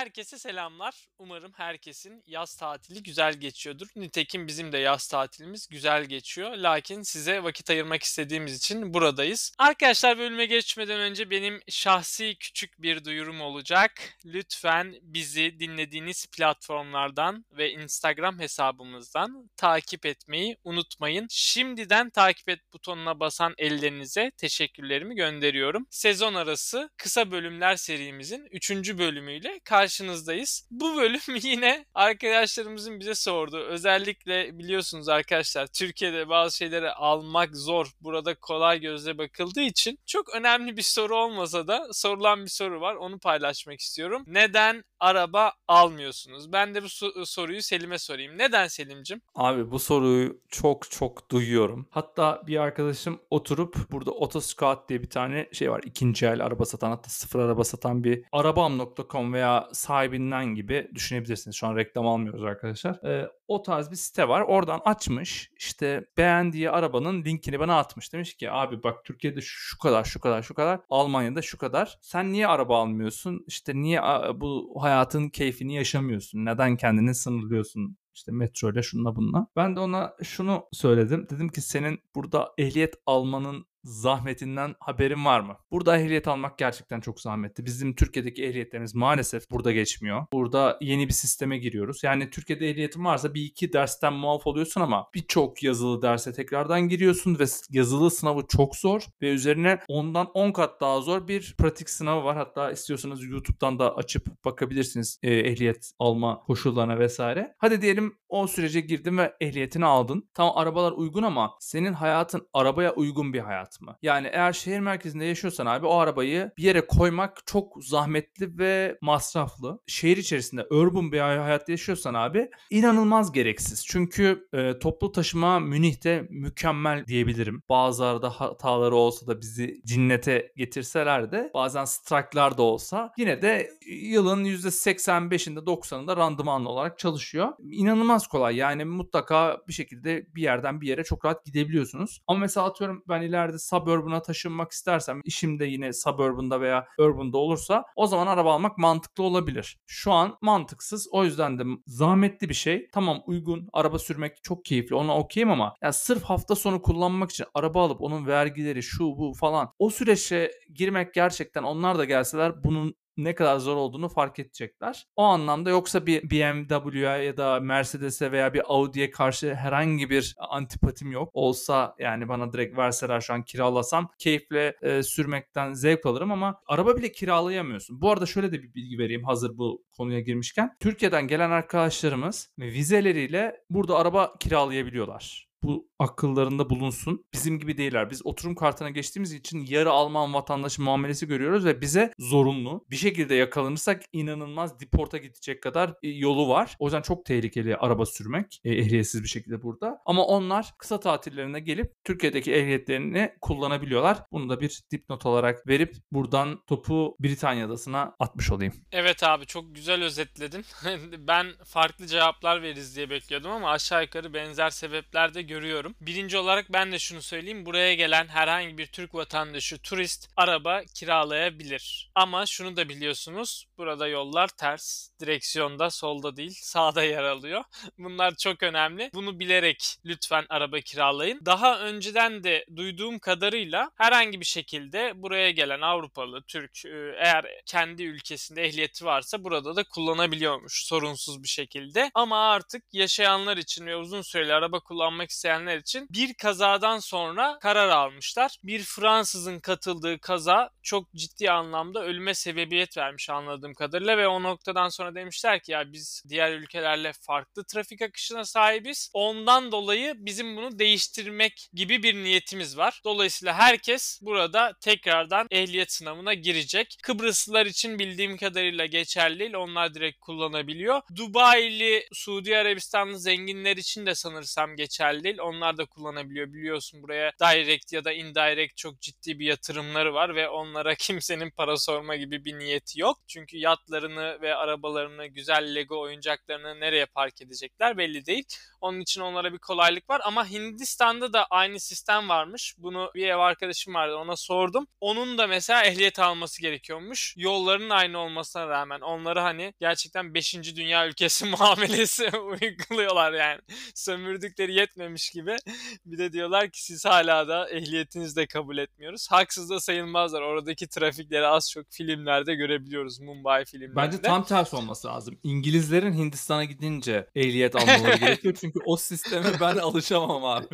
Herkese selamlar. Umarım herkesin yaz tatili güzel geçiyordur. Nitekim bizim de yaz tatilimiz güzel geçiyor. Lakin size vakit ayırmak istediğimiz için buradayız. Arkadaşlar bölüme geçmeden önce benim şahsi küçük bir duyurum olacak. Lütfen bizi dinlediğiniz platformlardan ve Instagram hesabımızdan takip etmeyi unutmayın. Şimdiden takip et butonuna basan ellerinize teşekkürlerimi gönderiyorum. Sezon arası kısa bölümler serimizin 3. bölümüyle karşınızdayız. Bu bölüm yine arkadaşlarımızın bize sorduğu. Özellikle biliyorsunuz arkadaşlar Türkiye'de bazı şeyleri almak zor. Burada kolay gözle bakıldığı için çok önemli bir soru olmasa da sorulan bir soru var. Onu paylaşmak istiyorum. Neden araba almıyorsunuz? Ben de bu soruyu Selim'e sorayım. Neden Selim'cim? Abi bu soruyu çok çok duyuyorum. Hatta bir arkadaşım oturup burada Otoscout diye bir tane şey var. ikinci el araba satan hatta sıfır araba satan bir arabam.com veya sahibinden gibi düşünebilirsiniz. Şu an reklam almıyoruz arkadaşlar. Ee, o tarz bir site var. Oradan açmış işte beğendiği arabanın linkini bana atmış. Demiş ki abi bak Türkiye'de şu kadar şu kadar şu kadar Almanya'da şu kadar. Sen niye araba almıyorsun? İşte niye bu hayatın keyfini yaşamıyorsun? Neden kendini sınırlıyorsun? işte metro ile şununla bununla. Ben de ona şunu söyledim. Dedim ki senin burada ehliyet almanın zahmetinden haberin var mı? Burada ehliyet almak gerçekten çok zahmetli. Bizim Türkiye'deki ehliyetlerimiz maalesef burada geçmiyor. Burada yeni bir sisteme giriyoruz. Yani Türkiye'de ehliyetin varsa bir iki dersten muaf oluyorsun ama birçok yazılı derse tekrardan giriyorsun ve yazılı sınavı çok zor ve üzerine ondan 10 kat daha zor bir pratik sınavı var. Hatta istiyorsanız YouTube'dan da açıp bakabilirsiniz e, ehliyet alma koşullarına vesaire. Hadi diyelim o sürece girdin ve ehliyetini aldın. Tamam arabalar uygun ama senin hayatın arabaya uygun bir hayat mı? Yani eğer şehir merkezinde yaşıyorsan abi o arabayı bir yere koymak çok zahmetli ve masraflı. Şehir içerisinde urban bir hayat yaşıyorsan abi inanılmaz gereksiz. Çünkü e, toplu taşıma Münih'te mükemmel diyebilirim. Bazılarda hataları olsa da bizi cinnete getirseler de bazen strike'lar da olsa yine de yılın %85'inde 90'ında randımanlı olarak çalışıyor. İnanılmaz kolay yani mutlaka bir şekilde bir yerden bir yere çok rahat gidebiliyorsunuz. Ama mesela atıyorum ben ileride suburban'a taşınmak istersem işim de yine suburban'da veya urban'da olursa o zaman araba almak mantıklı olabilir. Şu an mantıksız. O yüzden de zahmetli bir şey. Tamam uygun. Araba sürmek çok keyifli. Ona okeyim ama ya sırf hafta sonu kullanmak için araba alıp onun vergileri şu bu falan o süreçe girmek gerçekten onlar da gelseler bunun ne kadar zor olduğunu fark edecekler. O anlamda yoksa bir BMW'ye ya da Mercedes'e veya bir Audi'ye karşı herhangi bir antipatim yok. Olsa yani bana direkt verseler şu an kiralasam keyifle e, sürmekten zevk alırım ama araba bile kiralayamıyorsun. Bu arada şöyle de bir bilgi vereyim hazır bu konuya girmişken. Türkiye'den gelen arkadaşlarımız vizeleriyle burada araba kiralayabiliyorlar bu akıllarında bulunsun. Bizim gibi değiller. Biz oturum kartına geçtiğimiz için yarı Alman vatandaşı muamelesi görüyoruz ve bize zorunlu. Bir şekilde yakalanırsak inanılmaz deporta gidecek kadar e, yolu var. O yüzden çok tehlikeli araba sürmek e, ehliyetsiz bir şekilde burada. Ama onlar kısa tatillerine gelip Türkiye'deki ehliyetlerini kullanabiliyorlar. Bunu da bir dipnot olarak verip buradan topu Britanya adasına atmış olayım. Evet abi çok güzel özetledin. ben farklı cevaplar veririz diye bekliyordum ama aşağı yukarı benzer sebepler de görüyorum. Birinci olarak ben de şunu söyleyeyim. Buraya gelen herhangi bir Türk vatandaşı turist araba kiralayabilir. Ama şunu da biliyorsunuz. Burada yollar ters. Direksiyonda solda değil sağda yer alıyor. Bunlar çok önemli. Bunu bilerek lütfen araba kiralayın. Daha önceden de duyduğum kadarıyla herhangi bir şekilde buraya gelen Avrupalı, Türk e, eğer kendi ülkesinde ehliyeti varsa burada da kullanabiliyormuş sorunsuz bir şekilde. Ama artık yaşayanlar için ve uzun süreli araba kullanmak isteyenler için bir kazadan sonra karar almışlar. Bir Fransızın katıldığı kaza çok ciddi anlamda ölüme sebebiyet vermiş anladığım kadarıyla ve o noktadan sonra demişler ki ya biz diğer ülkelerle farklı trafik akışına sahibiz. Ondan dolayı bizim bunu değiştirmek gibi bir niyetimiz var. Dolayısıyla herkes burada tekrardan ehliyet sınavına girecek. Kıbrıslılar için bildiğim kadarıyla geçerli değil. Onlar direkt kullanabiliyor. Dubai'li, Suudi Arabistanlı zenginler için de sanırsam geçerli değil. Onlar da kullanabiliyor. Biliyorsun buraya direct ya da indirect çok ciddi bir yatırımları var ve onlara kimsenin para sorma gibi bir niyeti yok. Çünkü yatlarını ve arabalarını, güzel Lego oyuncaklarını nereye park edecekler belli değil. Onun için onlara bir kolaylık var ama Hindistan'da da aynı sistem varmış. Bunu bir ev arkadaşım vardı ona sordum. Onun da mesela ehliyet alması gerekiyormuş. Yolların aynı olmasına rağmen onları hani gerçekten 5. dünya ülkesi muamelesi uyguluyorlar yani. Sömürdükleri yetmemiş gibi. Bir de diyorlar ki siz hala da ehliyetinizi de kabul etmiyoruz. Haksız da sayılmazlar. Oradaki trafikleri az çok filmlerde görebiliyoruz. Mumbai filmlerinde. Bence tam tersi olması lazım. İngilizlerin Hindistan'a gidince ehliyet almaları gerekiyor. Çünkü o sisteme ben alışamam abi.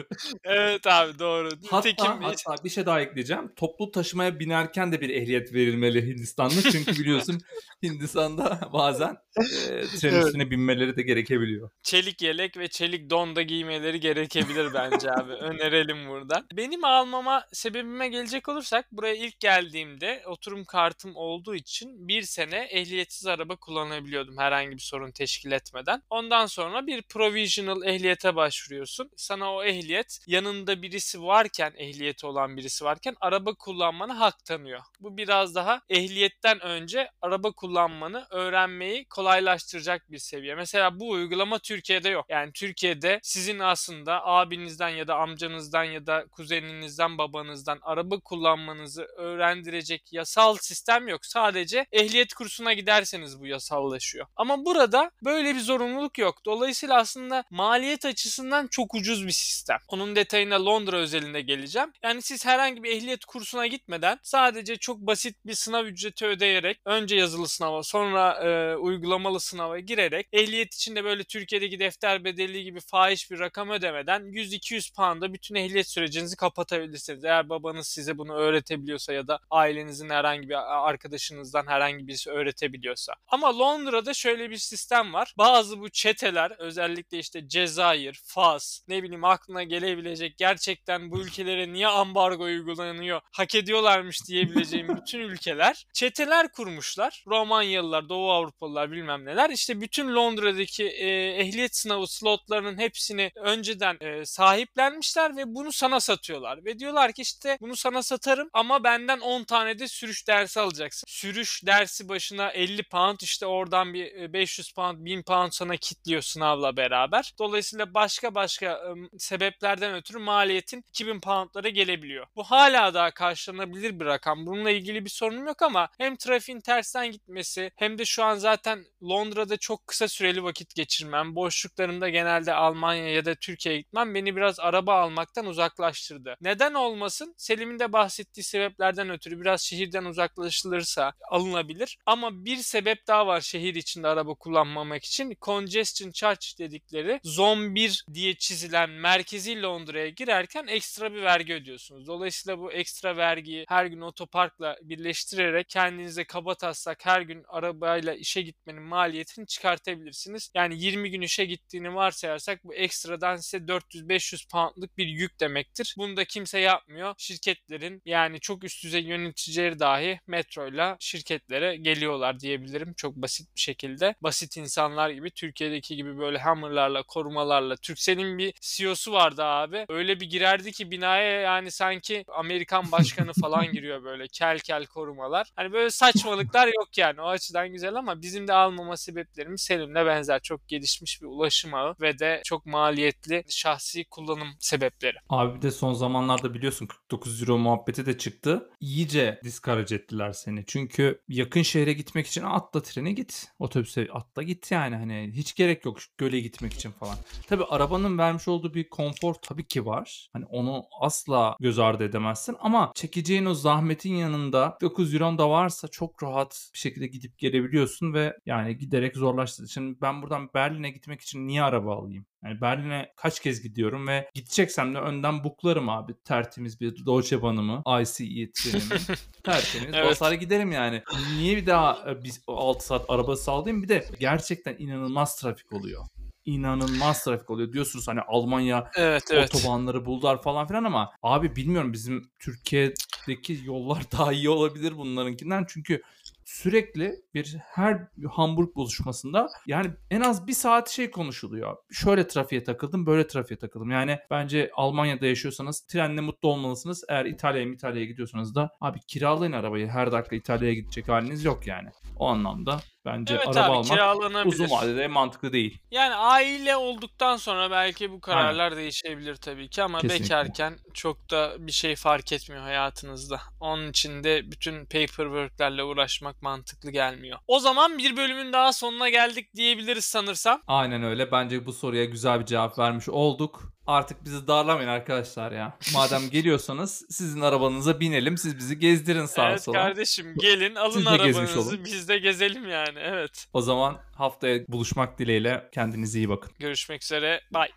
evet abi doğru. Hatta, Nitekim hatta bir şey daha ekleyeceğim. Toplu taşımaya binerken de bir ehliyet verilmeli Hindistan'da. Çünkü biliyorsun Hindistan'da bazen e, tren Evet. üstüne binmeleri de gerekebiliyor. çelik yelek ve çelik don da giymeleri gerekebilir bence abi. Önerelim buradan. Benim almama sebebime gelecek olursak buraya ilk geldiğimde oturum kartım olduğu için bir sene ehliyetsiz araba kullanabiliyordum herhangi bir sorun teşkil etmeden. Ondan sonra bir provisional ehliyete başvuruyorsun. Sana o ehliyet yanında birisi varken ehliyeti olan birisi varken araba kullanmana hak tanıyor. Bu biraz daha ehliyetten önce araba kullanmanı öğrenmeyi kolaylaştıracak bir seviye. Mesela bu uygulama Türkiye'de yok. Yani Türkiye'de sizin aslında abinizden ya da amcanızdan ya da kuzeninizden babanızdan araba kullanmanızı öğrendirecek yasal sistem yok. Sadece ehliyet kursuna giderseniz bu yasallaşıyor. Ama burada böyle bir zorunluluk yok. Dolayısıyla aslında maliyet açısından çok ucuz bir sistem. Onun detayına Londra özelinde geleceğim. Yani siz herhangi bir ehliyet kursuna gitmeden sadece çok basit bir sınav ücreti ödeyerek önce yazılı sınava sonra e, uygulamalı sınava girerek ehliyet içinde böyle Türkiye'deki defter bedeli gibi fahiş bir rakam ödemeden 100-200 pound'a bütün ehliyet sürecinizi kapatabilirsiniz. Eğer babanız size bunu öğretebiliyorsa ya da ailenizin herhangi bir arkadaşınızdan herhangi birisi öğretebiliyorsa. Ama Londra'da şöyle bir sistem var. Bazı bu çeteler özellikle işte Cezayir, Fas, ne bileyim aklına gelebilecek gerçekten bu ülkelere niye ambargo uygulanıyor, hak ediyorlarmış diyebileceğim bütün ülkeler çeteler kurmuşlar. Romanyalılar, Doğu Avrupalılar bilmem neler. İşte bütün Londra'daki e, ehliyet sınavı slotlarının hepsini önceden e, sahiplenmişler ve bunu sana satıyorlar. Ve diyorlar ki işte bunu sana satarım ama benden 10 tane de sürüş dersi alacaksın. Sürüş dersi başına 50 pound işte oradan bir e, 500 pound 1000 pound sana kitliyor sınavla beraber. Dolayısıyla başka başka e, sebeplerden ötürü maliyetin 2000 poundlara gelebiliyor. Bu hala daha karşılanabilir bir rakam. Bununla ilgili bir sorunum yok ama hem trafiğin tersten gitmesi hem de şu an zaten Londra'da çok kısa süreli vakit geçirmem. Boşluklarımda genelde Almanya ya da Türkiye'ye gitmem beni biraz araba almaktan uzaklaştırdı. Neden olmasın? Selim'in de bahsettiği sebeplerden ötürü biraz şehirden uzaklaşılırsa alınabilir. Ama bir sebep daha var şehir içinde araba kullanmamak için. Congestion charge dedikleri zon 1 diye çizilen merkezi Londra'ya girerken ekstra bir vergi ödüyorsunuz. Dolayısıyla bu ekstra vergiyi her gün otoparkla birleştirerek kendinize kaba taslak her gün arabayla işe gitmenin maliyetini çıkartabilirsiniz. Yani 20 gün işe gittiğini varsayarsak bu ekstradan size 400-500 poundlık bir yük demektir. Bunu da kimse yapmıyor. Şirketlerin yani çok üst düzey yöneticileri dahi metroyla şirketlere geliyorlar diyebilirim. Çok basit bir şekilde. Basit insanlar gibi Türkiye'deki gibi böyle hammerlarla, korumalarla. Türkcell'in bir CEO'su vardı abi. Öyle bir girerdi ki binaya yani sanki Amerikan başkanı falan giriyor böyle kel kel korumalar. Hani böyle saçmalıklar yok yani. O açıdan güzel ama bizim de almama sebeplerimiz Selim'le benzer. Çok gelişmiş bir ulaşım ağı ve de çok maliyetli şahsi kullanım sebepleri. Abi bir de son zamanlarda biliyorsun 49 euro muhabbeti de çıktı. İyice discourage ettiler seni. Çünkü yakın şehre gitmek için atla trene git. Otobüse atla git yani. Hani hiç gerek yok göle gitmek için falan. Tabi arabanın vermiş olduğu bir konfor tabii ki var. Hani onu asla göz ardı edemezsin ama çekeceğin o zahmetin yanında 9 euro da varsa çok rahat bir şekilde gidip gelebiliyorsun ve yani giderek zorlaştı. Şimdi ben buradan Berlin'e gitmek için niye araba alayım? Yani Berlin'e kaç kez gidiyorum ve gideceksem de önden buklarım abi. Tertemiz bir Deutsche Bahn'ımı, ICE trenimi. Tertemiz Evet. basar giderim yani. Niye bir daha e, biz 6 saat araba sallayayım? Bir de gerçekten inanılmaz trafik oluyor. İnanılmaz trafik oluyor. Diyorsunuz hani Almanya Evet evet. otobanları buldular falan filan ama abi bilmiyorum bizim Türkiye'deki yollar daha iyi olabilir bunlarınkinden çünkü sürekli bir her Hamburg buluşmasında yani en az bir saat şey konuşuluyor. Şöyle trafiğe takıldım, böyle trafiğe takıldım. Yani bence Almanya'da yaşıyorsanız trenle mutlu olmalısınız. Eğer İtalya'ya İtalya'ya gidiyorsanız da abi kiralayın arabayı. Her dakika İtalya'ya gidecek haliniz yok yani. O anlamda bence Evet araba abi almak uzun vadede mantıklı değil. Yani aile olduktan sonra belki bu kararlar değişebilir tabii ki ama Kesinlikle. bekarken çok da bir şey fark etmiyor hayatınızda. Onun için de bütün paperwork'lerle uğraşmak mantıklı gelmiyor. O zaman bir bölümün daha sonuna geldik diyebiliriz sanırsam. Aynen öyle. Bence bu soruya güzel bir cevap vermiş olduk. Artık bizi darlamayın arkadaşlar ya. Madem geliyorsanız sizin arabanıza binelim. Siz bizi gezdirin sağa evet sola. kardeşim gelin alın Siz arabanızı biz de gezelim yani evet. O zaman haftaya buluşmak dileğiyle kendinize iyi bakın. Görüşmek üzere bye.